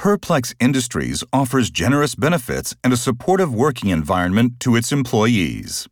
Perplex Industries offers generous benefits and a supportive working environment to its employees.